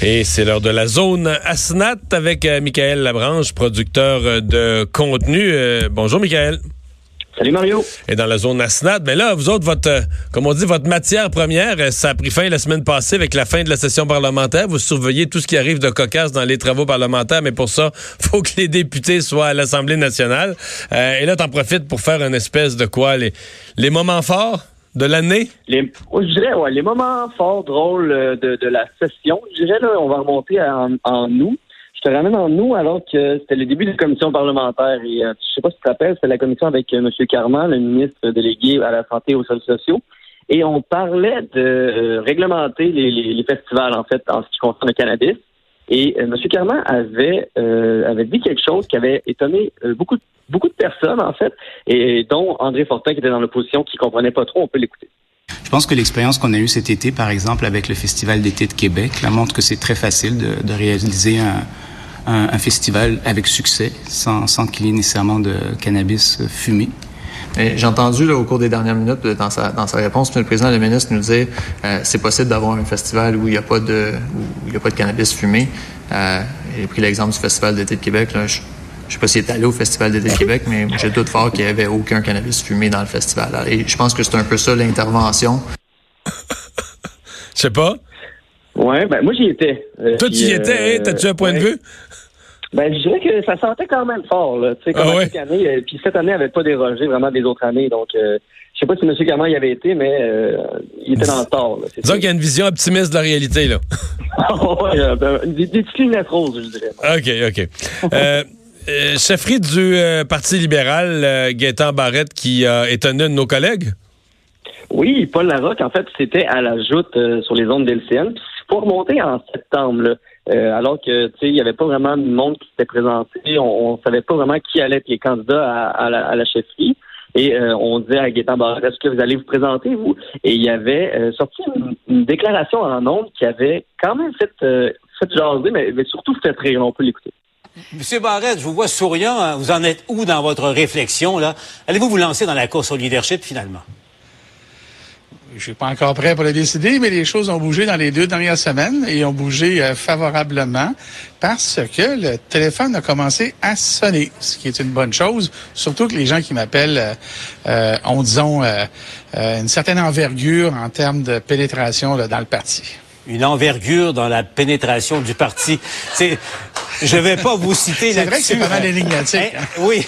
Et c'est l'heure de la zone Asnat avec euh, Michael Labranche, producteur euh, de contenu. Euh, bonjour Michael. Salut Mario. Et dans la zone Asnat, mais là, vous autres, votre, comme on dit, votre matière première, ça a pris fin la semaine passée avec la fin de la session parlementaire. Vous surveillez tout ce qui arrive de cocasse dans les travaux parlementaires, mais pour ça, faut que les députés soient à l'Assemblée nationale. et là, t'en profites pour faire une espèce de quoi, les, les moments forts? De l'année? Les, je dirais, ouais, les moments forts, drôles euh, de, de la session. Je dirais, là, on va remonter en, en août. Je te ramène en août alors que c'était le début de la commission parlementaire. Et euh, je sais pas si tu te rappelles, c'était la commission avec euh, M. Carman, le ministre délégué à la santé et aux services sociaux. Et on parlait de réglementer les, les, les, festivals, en fait, en ce qui concerne le cannabis. Et euh, M. Carman avait, euh, avait dit quelque chose qui avait étonné euh, beaucoup, beaucoup de personnes, en fait, et dont André Fortin, qui était dans l'opposition, qui comprenait pas trop. On peut l'écouter. Je pense que l'expérience qu'on a eue cet été, par exemple, avec le Festival d'été de Québec, la montre que c'est très facile de, de réaliser un, un, un, festival avec succès, sans, sans qu'il y ait nécessairement de cannabis fumé. J'ai entendu là, au cours des dernières minutes dans sa, dans sa réponse, le président le ministre nous dit euh, c'est possible d'avoir un festival où il n'y a pas de où il y a pas de cannabis fumé. Euh, J'ai pris l'exemple du festival d'été de Québec. Là, je, je sais pas s'il est allé au festival d'été de Québec, mais j'ai doute fort qu'il n'y avait aucun cannabis fumé dans le festival. Et je pense que c'est un peu ça l'intervention. Je sais pas. Ouais, ben moi j'y étais. Euh, Toi tu y étais, hein? T'as-tu un point ouais. de vue? Ben, je dirais que ça sentait quand même fort, là. Tu sais, comme Ah ouais? année. euh, Puis cette année, elle n'avait pas dérogé vraiment des autres années. Donc, euh, je sais pas si M. Carman y avait été, mais euh, il était dans le tort. Là, Disons qu'il y a une vision optimiste de la réalité, là. ouais, euh, ben, des, des petites lunettes roses, je dirais. OK, OK. Euh, chefferie du Parti libéral, Gaétan Barrette, qui a étonné un de nos collègues? Oui, Paul Larocque, en fait, c'était à la joute sur les ondes d'LCN. Puis il faut remonter en septembre, là, euh, alors que tu sais, il n'y avait pas vraiment de monde qui s'était présenté. On, on savait pas vraiment qui allait être les candidats à, à la, à la. Et euh, on disait à Gaétan Barrette, est-ce que vous allez vous présenter, vous? Et il y avait euh, sorti une, une déclaration en ondes qui avait quand même fait, euh, fait jaser, mais, mais surtout fait rire. On peut l'écouter. Monsieur Barrette, je vous vois souriant. hein. Vous en êtes où dans votre réflexion, là? Allez-vous vous lancer dans la course au leadership, finalement? Je suis pas encore prêt pour le décider, mais les choses ont bougé dans les deux dernières semaines et ont bougé euh, favorablement parce que le téléphone a commencé à sonner, ce qui est une bonne chose, surtout que les gens qui m'appellent euh, euh, ont, disons, euh, euh, une certaine envergure en termes de pénétration là, dans le parti. Une envergure dans la pénétration du parti. C'est, je vais pas vous citer C'est vrai que c'est pas mal énigmatique, Hein? hein. Oui,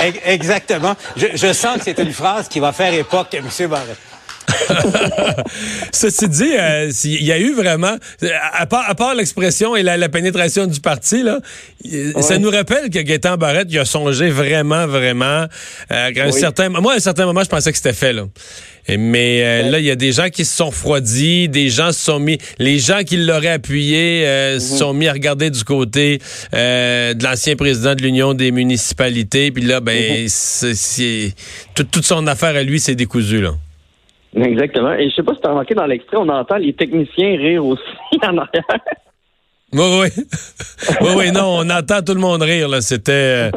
e- exactement. Je, je sens que c'est une phrase qui va faire époque, Monsieur Barrette. Ceci dit, euh, il y a eu vraiment, à part, à part l'expression et la, la pénétration du parti, là, ça nous rappelle que Gaétan Barrette, il a songé vraiment, vraiment, euh, un certain, moi, à un certain moment, je pensais que c'était fait, là. Mais euh, là, il y a des gens qui se sont refroidis, des gens se sont mis, les gens qui l'auraient appuyé euh, se sont mis à regarder du côté euh, de l'ancien président de l'Union des municipalités, puis là, ben, c'est toute, toute son affaire à lui, c'est décousu, là. Exactement. Et je sais pas si tu as remarqué dans l'extrait, on entend les techniciens rire aussi en arrière. Oui, oui. oui, oui, non, on entend tout le monde rire, là. C'était, euh,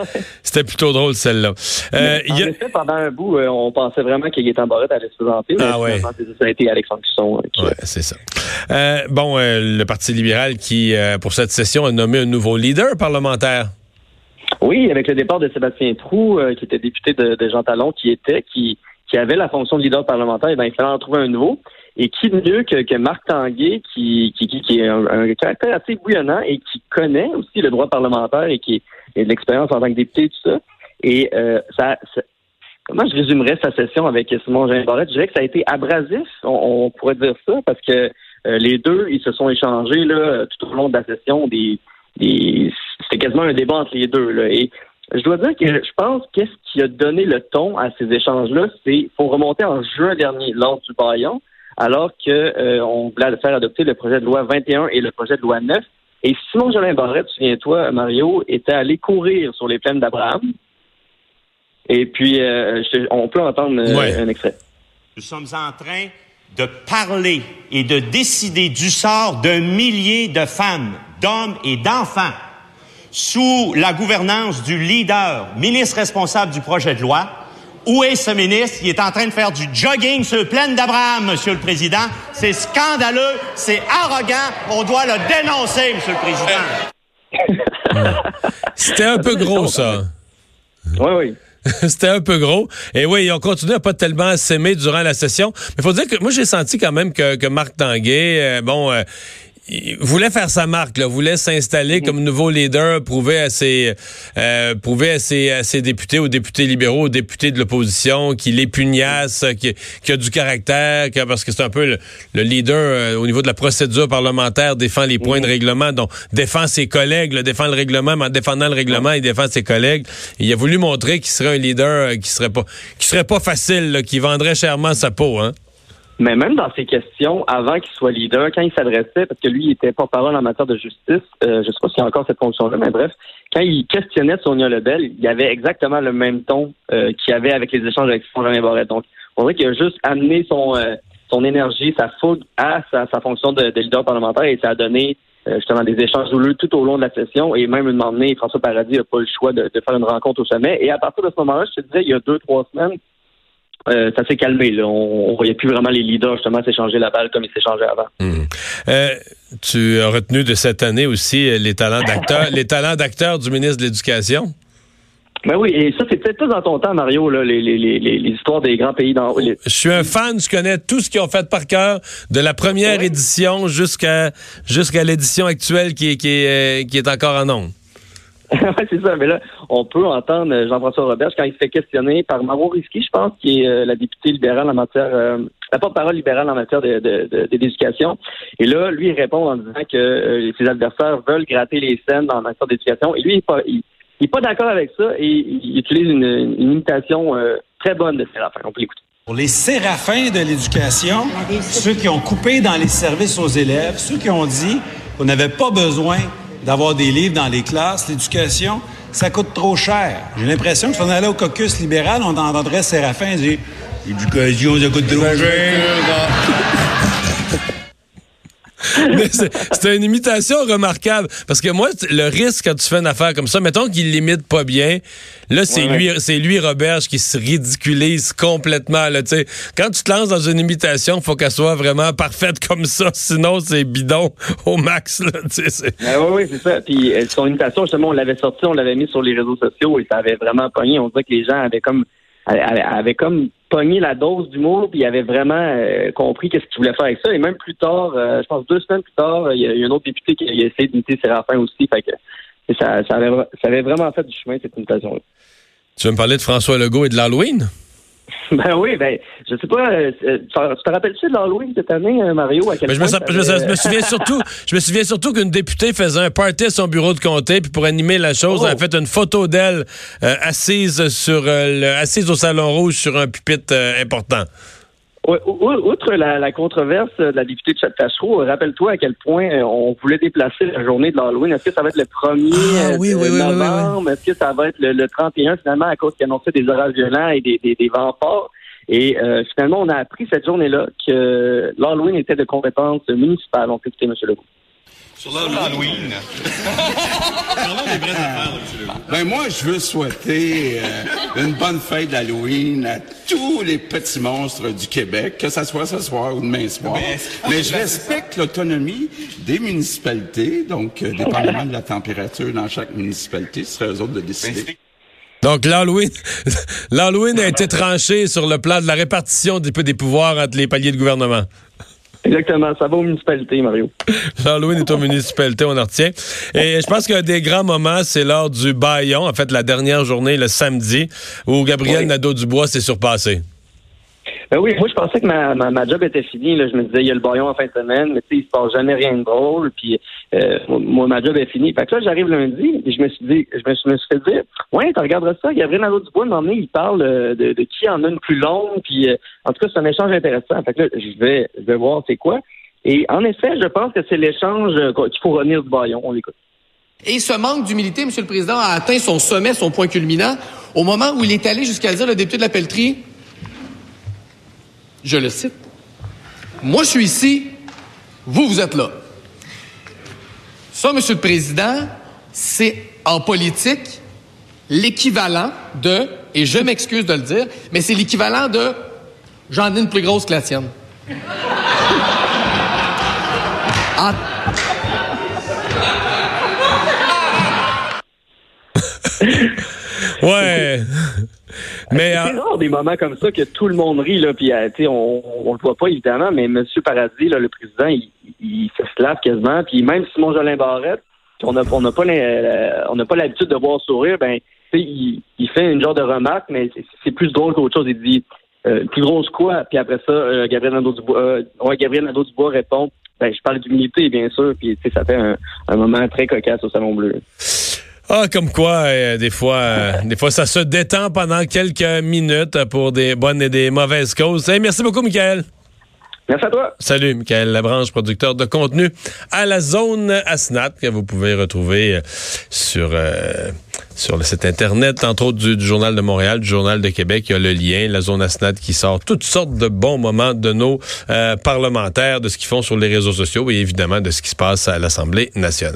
c'était plutôt drôle, celle-là. Euh, en il y a- effet, pendant un bout, euh, on pensait vraiment que Gaétan Barrette allait se présenter. Ah ouais. ça a été Alexandre Cusson. qui- Ouais, c'est ça. Bon, le Parti libéral qui, pour cette session, a nommé un nouveau leader parlementaire. Oui, avec le départ de Sébastien Trou, qui était député de, de Jean Talon, qui était, qui, qui avait la fonction de leader parlementaire, eh ben, il fallait en trouver un nouveau. Et qui de mieux que, que Marc Tanguay, qui, qui, qui, est un, caractère assez bouillonnant et qui connaît aussi le droit parlementaire et qui a de l'expérience en tant que député et tout ça. Et euh, ça, comment je résumerais sa session avec Simon Jean Barrette? Je dirais que ça a été abrasif, on, pourrait dire ça, parce que euh, les deux, ils se sont échangés là, tout au long de la session des, c'était quasiment un débat entre les deux. Je dois dire que je pense qu'est-ce qui a donné le ton à ces échanges-là, c'est faut remonter en juin dernier lors du baillon, alors que euh, on voulait faire adopter le projet de loi 21 et le projet de loi 9. Et Simon Jolin Barrette, souviens-toi, Mario, était allé courir sur les plaines d'Abraham. Et puis, euh, je- on peut entendre euh, Ouais. un extrait. Nous sommes en train de parler et de décider du sort d'un millier de femmes, d'hommes et d'enfants sous la gouvernance du leader, ministre responsable du projet de loi, Où est ce ministre? Il est en train de faire du jogging sur le plaine d'Abraham, Monsieur le Président. C'est scandaleux, c'est arrogant. On doit le dénoncer, Monsieur le Président. C'était un peu gros, ça. Oui, oui. C'était un peu gros. Et oui, on continue à pas tellement s'aimer durant la session. Mais il faut dire que moi, j'ai senti quand même que, que Marc Tanguay, euh, bon, euh, il voulait faire sa marque, là, voulait s'installer comme nouveau leader, prouver à ses, euh, prouver à ses, à ses, députés, aux députés libéraux, aux députés de l'opposition, qu'il est pugnace, qu'il a du caractère, parce que c'est un peu le, leader euh, au niveau de la procédure parlementaire, défend les points de règlement, donc défend ses collègues, là, défend le règlement, mais en défendant le règlement, il défend ses collègues. il a voulu montrer qu'il serait un leader euh, qui serait pas, qui serait pas facile, qui vendrait chèrement sa peau, hein. Mais même dans ses questions, avant qu'il soit leader, quand il s'adressait, parce que lui, il était porte-parole en matière de justice, euh, je ne sais pas s'il y a encore cette fonction-là, mais bref, quand il questionnait Sonia Lebel, il y avait exactement le même ton euh, qu'il y avait avec les échanges avec Jean Barrette. Donc, on dirait qu'il a juste amené son, euh, son énergie, sa fougue à sa, fonction de, leader parlementaire et ça a donné justement des échanges houleux tout au long de la session. Et même une moment François Paradis n'a pas le choix de, de, faire une rencontre au sommet. Et à partir de ce moment-là, je te disais, il y a deux, trois semaines, euh, ça s'est calmé. Là. On, ne voyait plus vraiment les leaders justement s'échanger la balle comme ils s'échangeaient avant. Hmm. Euh, tu as retenu de cette année aussi euh, les talents d'acteurs, les talents d'acteurs du ministre de l'Éducation? Ben oui, et ça, c'est peut-être plus dans ton temps, Mario, là, les, les, les, les, histoires des grands pays dans. Je suis un fan, je connais tout ce qu'ils ont fait par cœur, de la première édition jusqu'à jusqu'à l'édition actuelle qui, qui, est, qui est encore en nombre. oui, c'est ça. Mais là, on peut entendre Jean-François Roberge quand il se fait questionner par Maro Risky, je pense, qui est euh, la députée libérale en matière, euh, la porte-parole libérale en matière d'éducation. Et là, lui, il répond en disant que euh, ses adversaires veulent gratter les scènes en matière d'éducation. Et lui, il n'est pas, il, pas d'accord avec ça et il utilise une, imitation très bonne de Séraphin. On peut l'écouter. Pour les séraphins de l'éducation, ceux qui ont coupé dans les services aux élèves, ceux qui ont dit qu'on n'avait pas besoin d'avoir des livres dans les classes. L'éducation, ça coûte trop cher. J'ai l'impression que si on allait au caucus libéral, on entendrait Séraphin dire L'éducation, ça coûte trop cher. c'est une imitation remarquable. Parce que moi, le risque quand tu fais une affaire comme ça, mettons qu'il limite pas bien, là, c'est lui, c'est lui, Roberge, qui se ridiculise complètement, là, tu Quand tu te lances dans une imitation, faut qu'elle soit vraiment parfaite comme ça, sinon c'est bidon au max, là. Ah oui, oui, c'est ça. Puis euh, son imitation, justement, on l'avait sorti, on l'avait mis sur les réseaux sociaux et ça avait vraiment pogné. On dirait que les gens avaient comme, avaient comme pogné la dose d'humour, puis il avait vraiment euh, compris qu'est-ce qu'il voulait faire avec ça. Et même plus tard, euh, je pense deux semaines plus tard, il y, a, un autre député qui a essayé d'imiter Séraphin aussi. Fait que ça, ça, avait, ça avait vraiment fait du chemin, cette imitation-là. Tu veux me parler de François Legault et de l'Halloween? Ben oui, ben, je sais pas, euh, tu te rappelles-tu de l'Halloween cette année, euh, Mario? À quel ben, je, me, je, me, souviens surtout, je me souviens surtout qu'une députée faisait un party à son bureau de comté, puis pour animer la chose, elle a oh. fait une photo d'elle euh, assise sur assise au salon rouge sur un pupitre important. Outre la, controverse de la députée de Château, rappelle-toi à quel point on voulait déplacer la journée de l'Halloween. Est-ce que ça va être le 1er ah, oui, novembre? Est-ce que ça va être le, 31 finalement à cause qu'il annonçait des orages violents et des, des, des vents forts? Et euh, finalement, on a appris cette journée-là que l'Halloween était de compétence municipale. On peut écouter M. Legault. Sur l'Halloween. Parlons des vraies affaires, M. Legault. Ben moi, je veux souhaiter euh, une bonne fête d'Halloween à tous les petits monstres du Québec, que ça soit ce soir ou demain soir. Mais je respecte l'autonomie des municipalités, donc euh, dépendamment de la température dans chaque municipalité, ce serait eux autres de décider. Donc, l'Halloween, l'Halloween a été tranché sur le plan de la répartition des, des pouvoirs entre les paliers de gouvernement. Exactement, ça va aux municipalités, Mario. L'Halloween est aux municipalités, on en retient. Et je pense qu'un des grands moments, c'est lors du baillon, en fait, la dernière journée, le samedi, où Gabriel Nadeau-Dubois s'est surpassé. Ben oui, moi je pensais que ma, ma, job était finie. Là. Je me disais, il y a le baillon en fin de semaine, mais tu sais, il se passe jamais rien de drôle. Puis euh, moi, ma job est finie. Fait que là, j'arrive lundi et je me suis dit, je me, suis, me suis fait dire, ouais, tu regarderas ça. Gabriel Nadeau-Dubois, donné, il parle euh, de, de, qui en a une plus longue. Puis euh, en tout cas, c'est un échange intéressant. Fait que là, je vais, je vais voir c'est quoi. Et en effet, je pense que c'est l'échange qu'il faut revenir du baillon. On l'écoute. Et ce manque d'humilité, M. le Président, a atteint son sommet, son point culminant, au moment où il est allé jusqu'à dire, le député de la Pelletrie, je le cite, Moi, je suis ici, vous, vous êtes là. Ça, Monsieur le Président, c'est en politique l'équivalent de et je m'excuse de le dire, mais c'est l'équivalent de j'en ai une plus grosse que la tienne. Ouais. Mais c'est euh, rare des moments comme ça que tout le monde rit là, puis euh, on, on le voit pas évidemment, mais M. Paradis, là, le président, il, il se slave quasiment, puis même Simon Jolin Barrette, on n'a on n'a pas euh, on n'a pas l'habitude de voir sourire, ben il, il fait une genre de remarque, mais c'est- plus drôle qu'autre chose. Il dit euh, plus grosse quoi, puis après ça, euh, Gabriel Nadeau-Dubois, euh, ouais, Gabriel Nadeau-Dubois répond, ben je parle d'humilité bien sûr, puis ça fait un, un moment très cocasse au Salon Bleu. Ah, comme quoi, euh, des fois, euh, des fois, ça se détend pendant quelques minutes pour des bonnes et des mauvaises causes. Hey, merci beaucoup, Michael. Merci à toi. Salut, Michael Labranche, producteur de contenu à la zone Asnat, que vous pouvez retrouver euh, sur, euh, sur le site Internet, entre autres du, du Journal de Montréal, du Journal de Québec. Il y a le lien, la zone Asnat qui sort toutes sortes de bons moments de nos parlementaires, de ce qu'ils font sur les réseaux sociaux et évidemment de ce qui se passe à l'Assemblée nationale.